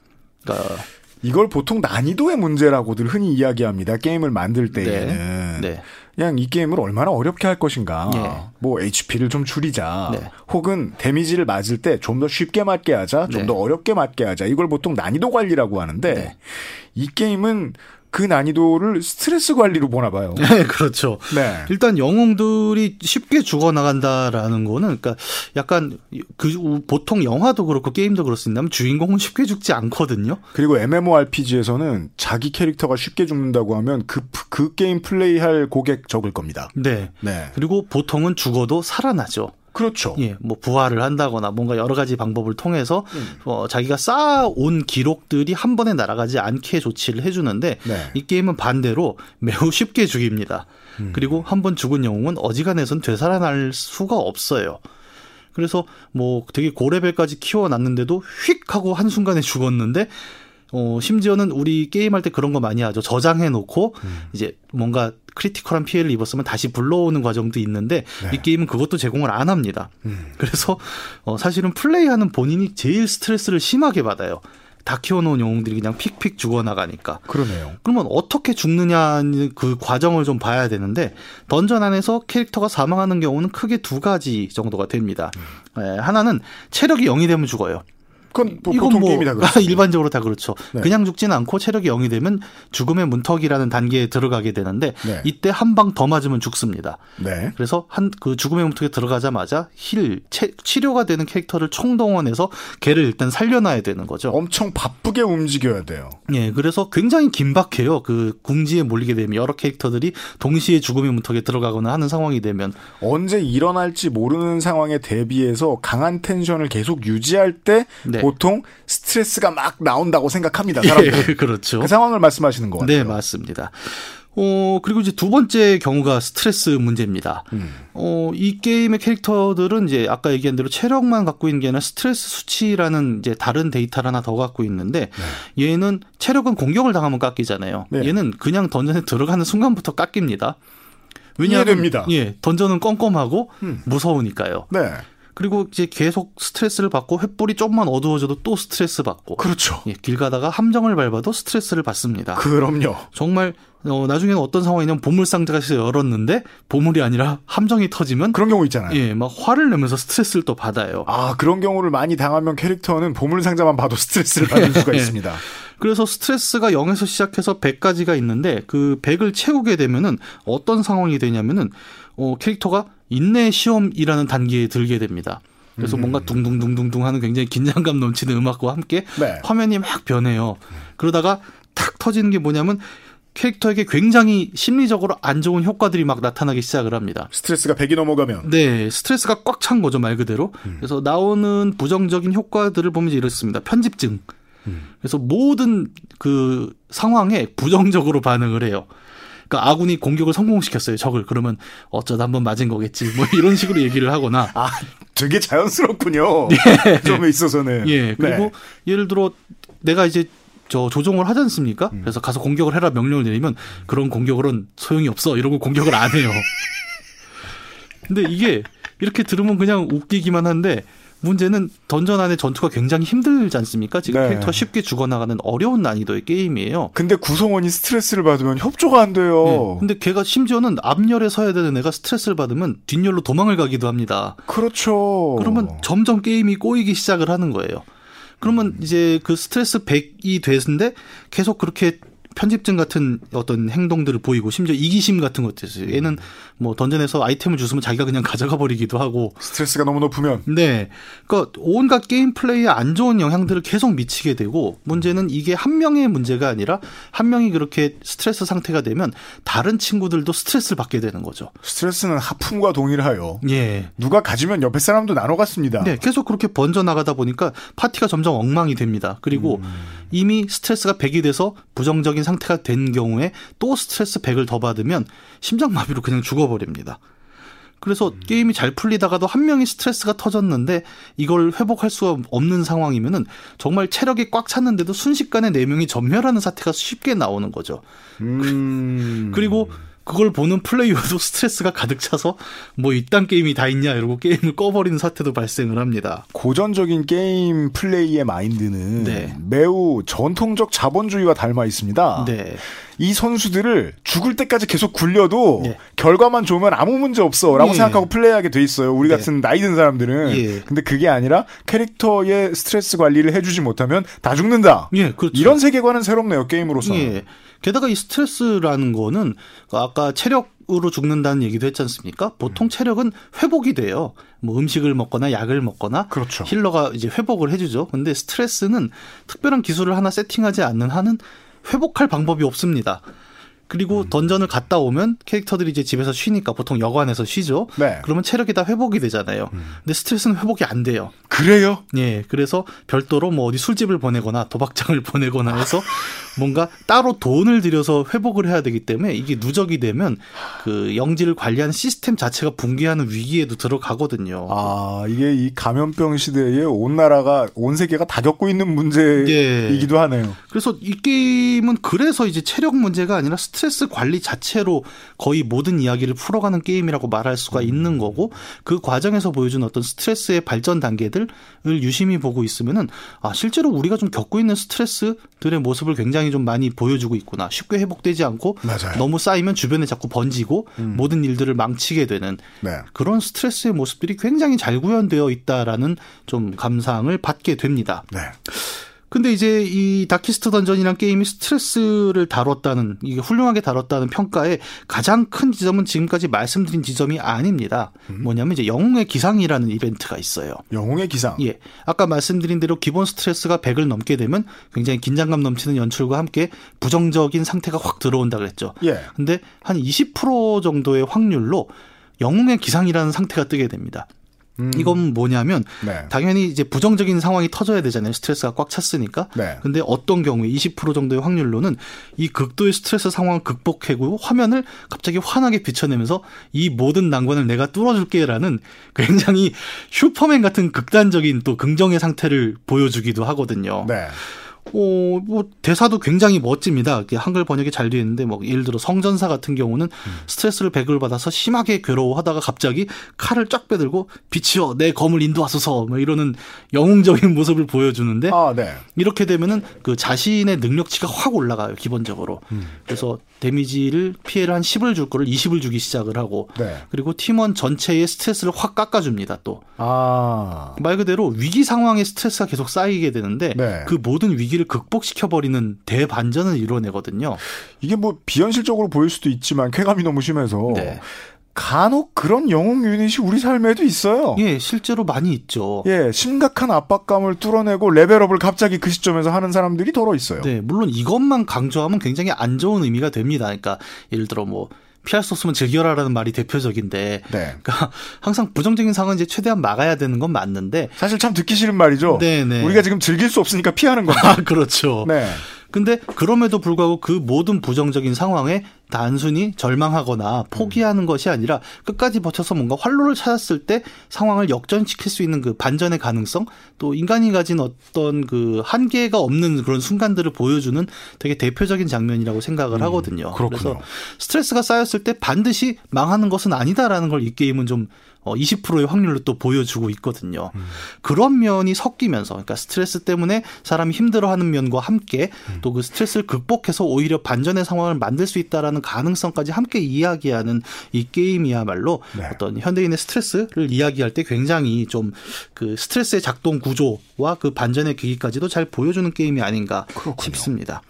그러니까 이걸 보통 난이도의 문제라고들 흔히 이야기합니다. 게임을 만들 때에는 네. 그냥 이 게임을 얼마나 어렵게 할 것인가. 예. 뭐 HP를 좀 줄이자. 네. 혹은 데미지를 맞을 때 좀 더 쉽게 맞게 하자. 좀 네. 더 어렵게 맞게 하자. 이걸 보통 난이도 관리라고 하는데 네. 이 게임은 그 난이도를 스트레스 관리로 보나 봐요. 네, 그렇죠. 네. 일단 영웅들이 쉽게 죽어나간다라는 거는, 그러니까 약간 그 보통 영화도 그렇고 게임도 그렇습니다만 주인공은 쉽게 죽지 않거든요. 그리고 MMORPG에서는 자기 캐릭터가 쉽게 죽는다고 하면 그, 그 게임 플레이할 고객 적을 겁니다. 네. 네. 그리고 보통은 죽어도 살아나죠. 그렇죠. 예, 뭐 부활을 한다거나 뭔가 여러 가지 방법을 통해서 음. 어, 자기가 쌓아온 기록들이 한 번에 날아가지 않게 조치를 해주는데 네. 이 게임은 반대로 매우 쉽게 죽입니다. 음. 그리고 한 번 죽은 영웅은 어지간해선 되살아날 수가 없어요. 그래서 뭐 되게 고레벨까지 키워놨는데도 휙 하고 한순간에 죽었는데 어, 심지어는 우리 게임할 때 그런 거 많이 하죠. 저장해 놓고 음. 이제 뭔가 critical한 피해를 입었으면 다시 불러오는 과정도 있는데 네. 이 게임은 그것도 제공을 안 합니다. 음. 그래서 어, 사실은 플레이하는 본인이 제일 스트레스를 심하게 받아요. 다 키워놓은 영웅들이 그냥 픽픽 죽어나가니까. 그러네요. 그러면 어떻게 죽느냐 그 과정을 좀 봐야 되는데 던전 안에서 캐릭터가 사망하는 경우는 크게 두 가지 정도가 됩니다. 음. 에, 하나는 체력이 0이 되면 죽어요. 그건 뭐 보통 뭐 게임이 다 그렇죠. 일반적으로 다 그렇죠. 네. 그냥 죽지는 않고 체력이 0이 되면 죽음의 문턱이라는 단계에 들어가게 되는데 네. 이때 한 방 더 맞으면 죽습니다. 네. 그래서 한 그 죽음의 문턱에 들어가자마자 힐 체- 치료가 되는 캐릭터를 총동원해서 걔를 일단 살려놔야 되는 거죠. 엄청 바쁘게 움직여야 돼요. 예, 그래서 굉장히 긴박해요. 그 궁지에 몰리게 되면 여러 캐릭터들이 동시에 죽음의 문턱에 들어가거나 하는 상황이 되면 언제 일어날지 모르는 상황에 대비해서 강한 텐션을 계속 유지할 때 네. 보통 스트레스가 막 나온다고 생각합니다. 사람들. 예, 그렇죠. 그 상황을 말씀하시는 것 같아요. 네, 맞습니다. 어, 그리고 이제 두 번째 경우가 스트레스 문제입니다. 음. 어, 이 게임의 캐릭터들은 이제 아까 얘기한 대로 체력만 갖고 있는 게 아니라 스트레스 수치라는 이제 다른 데이터를 하나 더 갖고 있는데 얘는 체력은 공격을 당하면 깎이잖아요. 네. 얘는 그냥 던전에 들어가는 순간부터 깎입니다. 이해됩니다. 예, 던전은 껌껌하고 음. 무서우니까요. 네. 그리고 이제 계속 스트레스를 받고 횃불이 좀만 어두워져도 또 스트레스 받고 그렇죠. 예, 길 가다가 함정을 밟아도 스트레스를 받습니다. 그럼요. 정말 어, 나중에는 어떤 상황이냐면 보물 상자가 열었는데 보물이 아니라 함정이 터지면 그런 경우 있잖아요. 예, 막 화를 내면서 스트레스를 또 받아요. 아, 그런 경우를 많이 당하면 캐릭터는 보물 상자만 봐도 스트레스를 받을 수가 예. 있습니다. 그래서 스트레스가 0에서 시작해서 100까지가 있는데 그 100을 채우게 되면은 어떤 상황이 되냐면은 어, 캐릭터가 인내 시험이라는 단계에 들게 됩니다. 그래서 음. 뭔가 둥둥둥둥둥 하는 굉장히 긴장감 넘치는 음악과 함께 네. 화면이 막 변해요. 그러다가 탁 터지는 게 뭐냐면 캐릭터에게 굉장히 심리적으로 안 좋은 효과들이 막 나타나기 시작을 합니다. 스트레스가 100이 넘어가면 네, 스트레스가 꽉 찬 거죠, 말 그대로. 그래서 나오는 부정적인 효과들을 보면 이렇습니다. 편집증. 그래서 모든 그 상황에 부정적으로 반응을 해요. 그러니까 아군이 공격을 성공시켰어요, 적을. 그러면 어쩌다 한번 맞은 거겠지. 뭐 이런 식으로 얘기를 하거나. 아, 되게 자연스럽군요. 그 점에 있어서는. 예, 그리고 네. 예를 들어 내가 이제 저 조종을 하지 않습니까? 음. 그래서 가서 공격을 해라 명령을 내리면 그런 공격으로는 소용이 없어. 이러고 공격을 안 해요. 근데 이게 이렇게 들으면 그냥 웃기기만 한데 문제는 던전 안에 전투가 굉장히 힘들지 않습니까? 지금 네. 캐릭터가 쉽게 죽어나가는 어려운 난이도의 게임이에요. 근데 구성원이 스트레스를 받으면 협조가 안 돼요. 네. 근데 걔가 심지어는 앞열에 서야 되는 애가 스트레스를 받으면 뒷열로 도망을 가기도 합니다. 그렇죠. 그러면 점점 게임이 꼬이기 시작을 하는 거예요. 그러면 이제 그 스트레스 100이 됐는데 계속 그렇게 편집증 같은 어떤 행동들을 보이고 심지어 이기심 같은 있어요. 얘는 뭐 던전에서 아이템을 주시면 자기가 그냥 가져가 버리기도 하고. 스트레스가 너무 높으면 네. 그러니까 온갖 게임 플레이에 안 좋은 영향들을 계속 미치게 되고 문제는 이게 한 명의 문제가 아니라 한 명이 그렇게 스트레스 상태가 되면 다른 친구들도 스트레스를 받게 되는 거죠. 스트레스는 하품과 동일하여 예. 누가 가지면 옆에 사람도 나눠 갔습니다. 네, 계속 그렇게 번져 나가다 보니까 파티가 점점 엉망이 됩니다. 그리고 이미 스트레스가 100이 돼서 부정적인 상태가 된 경우에 또 스트레스 100을 더 받으면 심장마비로 그냥 죽어버립니다. 그래서 게임이 잘 풀리다가도 한 명이 스트레스가 터졌는데 이걸 회복할 수 없는 상황이면은 정말 체력이 꽉 찼는데도 순식간에 네 명이 전멸하는 사태가 쉽게 나오는 거죠. 음. 그리고 그걸 보는 플레이어도 스트레스가 가득 차서 뭐 이딴 게임이 다 있냐 이러고 게임을 꺼버리는 사태도 발생을 합니다. 고전적인 게임 플레이의 마인드는 네. 매우 전통적 자본주의와 닮아 있습니다. 네. 이 선수들을 죽을 때까지 계속 굴려도 예. 결과만 좋으면 아무 문제 없어라고 예. 생각하고 플레이하게 돼 있어요. 우리 네. 같은 나이 든 사람들은. 예. 근데 그게 아니라 캐릭터의 스트레스 관리를 해주지 못하면 다 죽는다. 예, 그렇죠. 이런 세계관은 새롭네요 게임으로서. 는 예. 게다가 이 스트레스라는 거는 아까 체력 으로 죽는다는 얘기도 했지 않습니까? 보통 체력은 회복이 돼요. 뭐 음식을 먹거나 약을 먹거나 그렇죠. 힐러가 이제 회복을 해주죠. 근데 스트레스는 특별한 기술을 하나 세팅하지 않는 한은 회복할 방법이 없습니다. 그리고 음. 던전을 갔다 오면 캐릭터들이 이제 집에서 쉬니까 보통 여관에서 쉬죠. 네. 그러면 체력이 다 회복이 되잖아요. 근데 스트레스는 회복이 안 돼요. 그래요? 예, 그래서 별도로 뭐 어디 술집을 보내거나 도박장을 보내거나 해서 뭔가 따로 돈을 들여서 회복을 해야 되기 때문에 이게 누적이 되면 그 영지를 관리하는 시스템 자체가 붕괴하는 위기에도 들어가거든요. 아 이게 이 감염병 시대에 온 나라가 온 세계가 다 겪고 있는 문제이기도 하네요. 그래서 이 게임은 그래서 이제 체력 문제가 아니라 스트레스 관리 자체로 거의 모든 이야기를 풀어가는 게임이라고 말할 수가 있는 거고 그 과정에서 보여준 어떤 스트레스의 발전 단계들 을 유심히 보고 있으면은 아 실제로 우리가 좀 겪고 있는 스트레스들의 모습을 굉장히 좀 많이 보여주고 있구나 쉽게 회복되지 않고 맞아요. 너무 쌓이면 주변에 자꾸 번지고 모든 일들을 망치게 되는 네. 그런 스트레스의 모습들이 굉장히 잘 구현되어 있다라는 좀 감상을 받게 됩니다. 네. 근데 이제 이 다키스트 던전이란 게임이 스트레스를 다뤘다는 이게 훌륭하게 다뤘다는 평가의 가장 큰 지점은 지금까지 말씀드린 지점이 아닙니다. 뭐냐면 이제 영웅의 기상이라는 이벤트가 있어요. 영웅의 기상. 예. 아까 말씀드린 대로 기본 스트레스가 100을 넘게 되면 굉장히 긴장감 넘치는 연출과 함께 부정적인 상태가 확 들어온다 그랬죠. 예. 근데 한 20% 정도의 확률로 영웅의 기상이라는 상태가 뜨게 됩니다. 음. 이건 뭐냐면 네. 당연히 이제 부정적인 상황이 터져야 되잖아요. 스트레스가 꽉 찼으니까. 네. 근데 어떤 경우에 20% 정도의 확률로는 이 극도의 스트레스 상황을 극복하고 화면을 갑자기 환하게 비춰내면서 이 모든 난관을 내가 뚫어줄게라는 굉장히 슈퍼맨 같은 극단적인 또 긍정의 상태를 보여주기도 하거든요. 네. 어, 뭐, 대사도 굉장히 멋집니다. 한글 번역이 잘 되어 있는데, 뭐, 예를 들어 성전사 같은 경우는 스트레스를 배급을 받아서 심하게 괴로워하다가 갑자기 칼을 쫙 빼들고, 빛이여, 내 검을 인도하소서, 뭐 이러는 영웅적인 모습을 보여주는데, 아, 네. 이렇게 되면은 그 자신의 능력치가 확 올라가요, 기본적으로. 그래서 데미지를, 피해를 한 10을 줄 거를 20을 주기 시작을 하고, 네. 그리고 팀원 전체의 스트레스를 확 깎아줍니다, 또. 아. 말 그대로 위기 상황에 스트레스가 계속 쌓이게 되는데 네. 그 모든 위기 를 극복시켜 버리는 대반전을 이뤄내거든요. 이게 뭐 비현실적으로 보일 수도 있지만 쾌감이 너무 심해서 네. 간혹 그런 영웅 유닛이 우리 삶에도 있어요. 예, 실제로 많이 있죠. 예, 심각한 압박감을 뚫어내고 레벨업을 갑자기 그 시점에서 하는 사람들이 더러 있어요. 네, 물론 이것만 강조하면 굉장히 안 좋은 의미가 됩니다. 그러니까 예를 들어 뭐 피할 수 없으면 즐겨라라는 말이 대표적인데 네. 그러니까 항상 부정적인 상황은 이제 최대한 막아야 되는 건 맞는데 사실 참 듣기 싫은 말이죠. 네, 네. 우리가 지금 즐길 수 없으니까 피하는 겁니다. 아, 그렇죠. 네. 근데 그럼에도 불구하고 그 모든 부정적인 상황에 단순히 절망하거나 포기하는 것이 아니라 끝까지 버텨서 뭔가 활로를 찾았을 때 상황을 역전시킬 수 있는 그 반전의 가능성 또 인간이 가진 어떤 그 한계가 없는 그런 순간들을 보여주는 되게 대표적인 장면이라고 생각을 하거든요. 음, 그렇군요. 그래서 스트레스가 쌓였을 때 반드시 망하는 것은 아니다라는 걸 이 게임은 좀 어, 20%의 확률로 또 보여주고 있거든요. 음. 그런 면이 섞이면서, 그러니까 스트레스 때문에 사람이 힘들어하는 면과 함께 음. 또그 스트레스를 극복해서 오히려 반전의 상황을 만들 수 있다라는 가능성까지 함께 이야기하는 이 게임이야말로 네. 어떤 현대인의 스트레스를 이야기할 때 굉장히 좀 그 스트레스의 작동 구조와 그 반전의 계기까지도 잘 보여주는 게임이 아닌가 그렇군요. 싶습니다.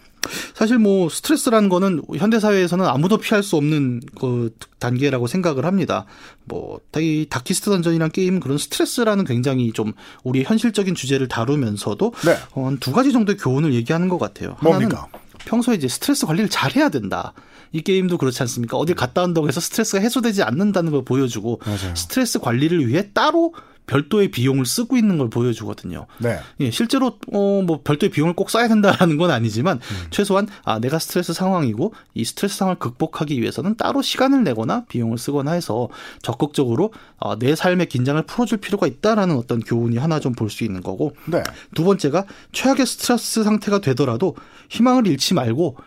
사실 뭐 스트레스라는 거는 현대 사회에서는 아무도 피할 수 없는 그 단계라고 생각을 합니다. 뭐 이 다키스트 던전이란 게임은 그런 스트레스라는 굉장히 좀 우리 현실적인 주제를 다루면서도 네. 어, 한두 가지 정도의 교훈을 얘기하는 것 같아요. 뭡니까? 평소에 이제 스트레스 관리를 잘 해야 된다. 이 게임도 그렇지 않습니까? 어딜 갔다 온다고 해서 스트레스가 해소되지 않는다는 걸 보여주고 맞아요. 스트레스 관리를 위해 따로 별도의 비용을 쓰고 있는 걸 보여주거든요. 네. 예, 실제로 어 뭐 별도의 비용을 꼭 써야 된다라는 건 아니지만 음. 최소한 아 내가 스트레스 상황이고 이 스트레스 상황을 극복하기 위해서는 따로 시간을 내거나 비용을 쓰거나 해서 적극적으로 아, 내 삶의 긴장을 풀어줄 필요가 있다라는 어떤 교훈이 하나 좀 볼 수 있는 거고 네. 두 번째가 최악의 스트레스 상태가 되더라도 희망을 잃지 말고 에,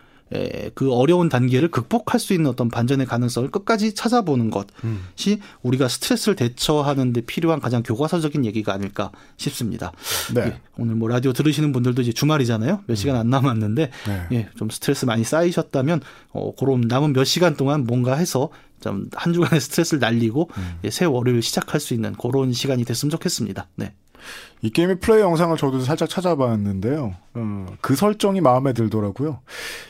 그 어려운 단계를 극복할 수 있는 어떤 반전의 가능성을 끝까지 찾아보는 것이 음. 우리가 스트레스를 대처하는 데 필요한 가장 교과서적인 얘기가 아닐까 싶습니다. 네. 예, 오늘 뭐 라디오 들으시는 분들도 이제 주말이잖아요. 몇 시간 안 남았는데 네. 예, 좀 스트레스 많이 쌓이셨다면 어, 그런 남은 몇 시간 동안 뭔가 해서 좀한 주간의 스트레스를 날리고 음. 예, 새 월요일 시작할 수 있는 그런 시간이 됐으면 좋겠습니다. 네. 이 게임의 플레이 영상을 저도 살짝 찾아봤는데요. 어, 그 설정이 마음에 들더라고요.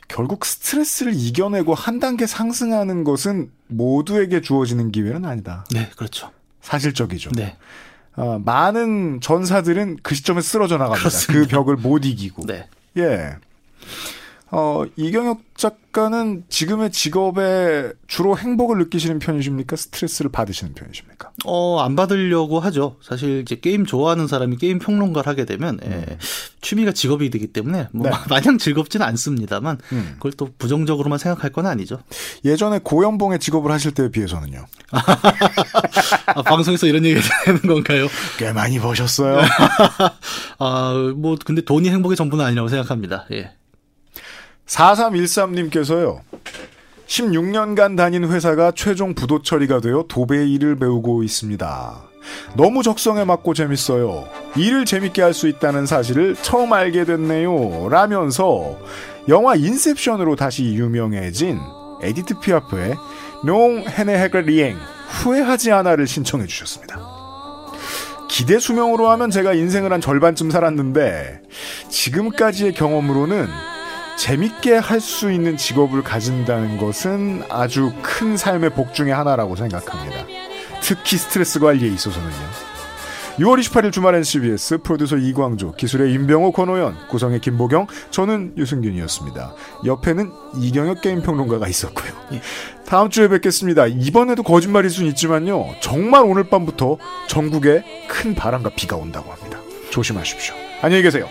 결국 스트레스를 이겨내고 한 단계 상승하는 것은 모두에게 주어지는 기회는 아니다. 네, 그렇죠. 사실적이죠. 네. 어, 많은 전사들은 그 시점에 쓰러져 나갑니다. 그렇습니다. 그 벽을 못 이기고. 네. 예. 어, 이경혁 작가는 지금의 직업에 주로 행복을 느끼시는 편이십니까? 스트레스를 받으시는 편이십니까? 어, 안 받으려고 하죠. 사실 이제 게임 좋아하는 사람이 게임 평론가를 하게 되면 예, 취미가 직업이 되기 때문에 뭐 음. 네. 마냥 즐겁지는 않습니다만 음. 그걸 또 부정적으로만 생각할 건 아니죠. 예전에 고연봉의 직업을 하실 때에 비해서는요. 아, 방송에서 이런 얘기 되는 건가요? 꽤 많이 버셨어요. 아, 뭐 근데 돈이 행복의 전부는 아니라고 생각합니다. 예. 4313님께서요. 16년간 다닌 회사가 최종 부도 처리가 되어 도배 일을 배우고 있습니다. 너무 적성에 맞고 재밌어요. 일을 재밌게 할 수 있다는 사실을 처음 알게 됐네요. 라면서 영화 인셉션으로 다시 유명해진 에디트 피아프의 농 헤네 헤글 리엥 후회하지 않아를 신청해 주셨습니다. 기대 수명으로 하면 제가 인생을 한 절반쯤 살았는데 지금까지의 경험으로는 재밌게 할 수 있는 직업을 가진다는 것은 아주 큰 삶의 복 중의 하나라고 생각합니다. 특히 스트레스 관리에 있어서는요. 6월 28일 주말엔 CBS 프로듀서 이광조, 기술의 임병호, 권호연, 구성의 김보경, 저는 유승균이었습니다. 옆에는 이경혁 게임 평론가가 있었고요. 예. 다음 주에 뵙겠습니다. 이번에도 거짓말일 순 있지만요. 정말 오늘 밤부터 전국에 큰 바람과 비가 온다고 합니다. 조심하십시오. 안녕히 계세요.